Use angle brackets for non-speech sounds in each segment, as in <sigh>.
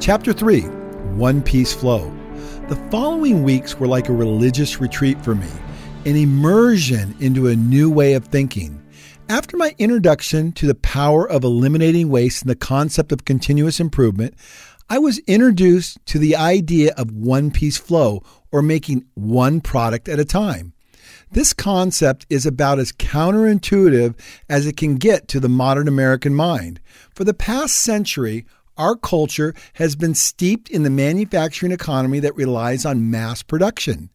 Chapter 3 One Piece Flow. The following weeks were like a religious retreat for me, an immersion into a new way of thinking. After my introduction to the power of eliminating waste and the concept of continuous improvement, I was introduced to the idea of one piece flow or making one product at a time. This concept is about as counterintuitive as it can get to the modern American mind. For the past century, our culture has been steeped in the manufacturing economy that relies on mass production.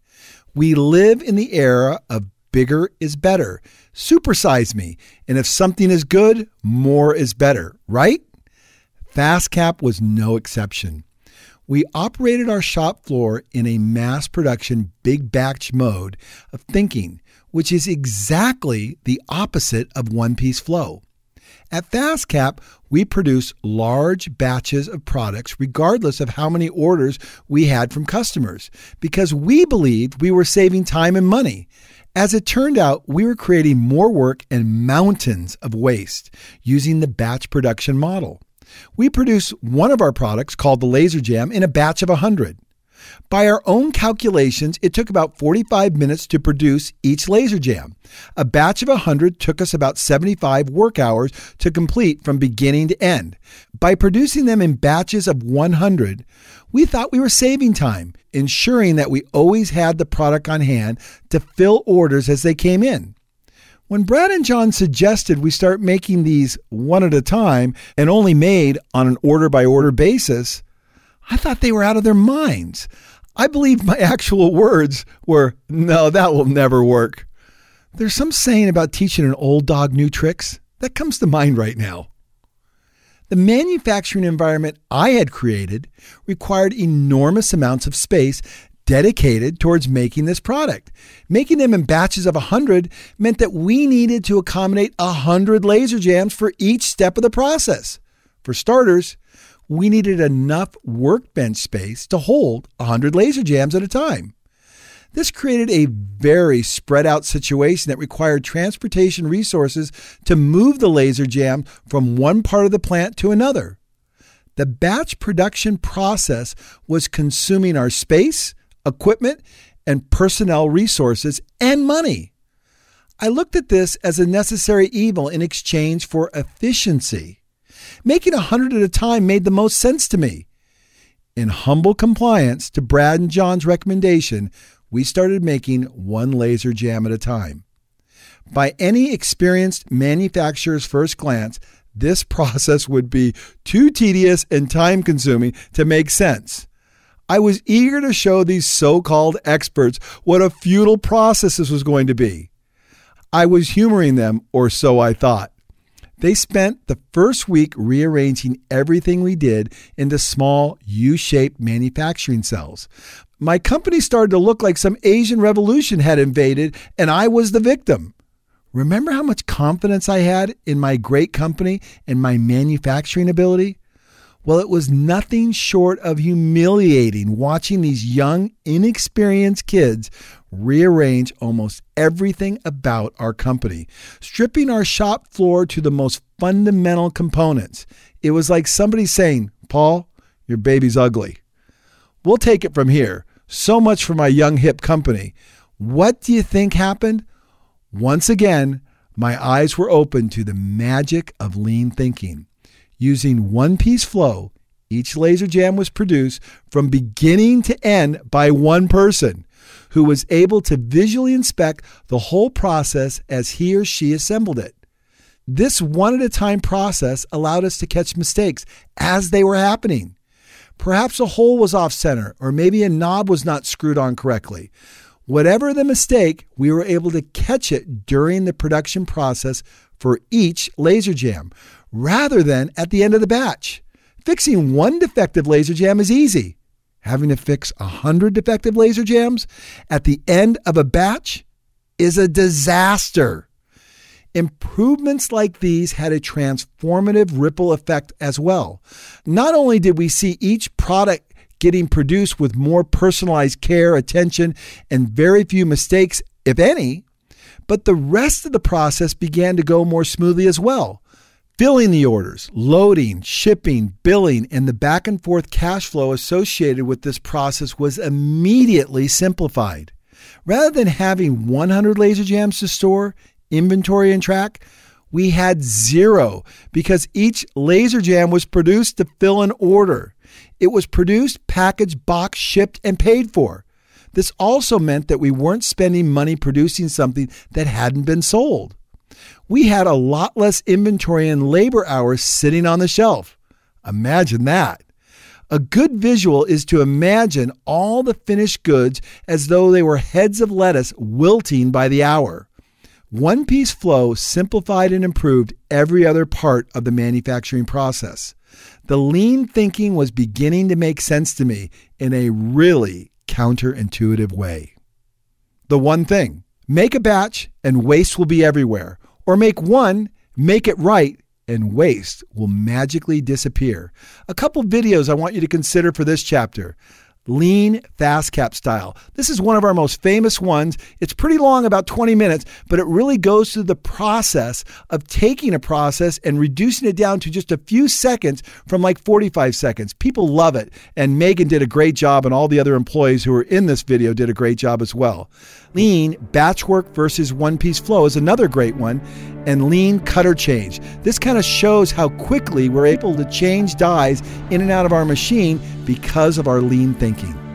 We live in the era of bigger is better. Supersize me. And if something is good, more is better, right? FastCap was no exception. We operated our shop floor in a mass production big batch mode of thinking, which is exactly the opposite of one piece flow. At FastCap, we produce large batches of products regardless of how many orders we had from customers because we believed we were saving time and money. As it turned out, we were creating more work and mountains of waste using the batch production model. We produce one of our products called the Laser Jam in a batch of 100. By our own calculations, it took about 45 minutes to produce each laser jam. A batch of 100 took us about 75 work hours to complete from beginning to end. By producing them in batches of 100, we thought we were saving time, ensuring that we always had the product on hand to fill orders as they came in. When Brad and John suggested we start making these one at a time and only made on an order by order basis, I thought they were out of their minds. I believe my <laughs> actual words were, no, that will never work. There's some saying about teaching an old dog new tricks. That comes to mind right now. The manufacturing environment I had created required enormous amounts of space dedicated towards making this product. Making them in batches of 100 meant that we needed to accommodate 100 laser jams for each step of the process. For starters, we needed enough workbench space to hold 100 laser jams at a time. This created a very spread out situation that required transportation resources to move the laser jam from one part of the plant to another. The batch production process was consuming our space, equipment, and personnel resources and money. I looked at this as a necessary evil in exchange for efficiency. Making a hundred at a time made the most sense to me. In humble compliance to Brad and John's recommendation, we started making one laser jam at a time. By any experienced manufacturer's first glance, this process would be too tedious and time consuming to make sense. I was eager to show these so called experts what a futile process this was going to be. I was humoring them, or so I thought. They spent the first week rearranging everything we did into small U shaped manufacturing cells. My company started to look like some Asian revolution had invaded, and I was the victim. Remember how much confidence I had in my great company and my manufacturing ability? Well, it was nothing short of humiliating watching these young, inexperienced kids rearrange almost everything about our company, stripping our shop floor to the most fundamental components. It was like somebody saying, Paul, your baby's ugly. We'll take it from here. So much for my young, hip company. What do you think happened? Once again, my eyes were open to the magic of lean thinking. Using one piece flow, each laser jam was produced from beginning to end by one person who was able to visually inspect the whole process as he or she assembled it. This one at a time process allowed us to catch mistakes as they were happening. Perhaps a hole was off center, or maybe a knob was not screwed on correctly. Whatever the mistake, we were able to catch it during the production process for each laser jam, rather than at the end of the batch. Fixing one defective laser jam is easy. Having to fix 100 defective laser jams at the end of a batch is a disaster. Improvements like these had a transformative ripple effect as well. Not only did we see each product getting produced with more personalized care, attention, and very few mistakes, if any, but the rest of the process began to go more smoothly as well. Filling the orders, loading, shipping, billing, and the back and forth cash flow associated with this process was immediately simplified. Rather than having 100 laser jams to store, inventory, and track, we had zero because each laser jam was produced to fill an order. It was produced, packaged, boxed, shipped, and paid for. This also meant that we weren't spending money producing something that hadn't been sold. We had a lot less inventory and labor hours sitting on the shelf. Imagine that. A good visual is to imagine all the finished goods as though they were heads of lettuce wilting by the hour. One piece flow simplified and improved every other part of the manufacturing process. The lean thinking was beginning to make sense to me in a really counterintuitive way. The one thing make a batch and waste will be everywhere, or make one, make it right, and waste will magically disappear. A couple videos I want you to consider for this chapter lean FastCap style. This is one of our most famous ones. It's pretty long, about 20 minutes, but it really goes through the process of taking a process and reducing it down to just a few seconds from like 45 seconds. People love it. And Megan did a great job, and all the other employees who were in this video did a great job as well. Lean batch work versus one piece flow is another great one, and lean cutter change. This kind of shows how quickly we're able to change dies in and out of our machine because of our lean thinking.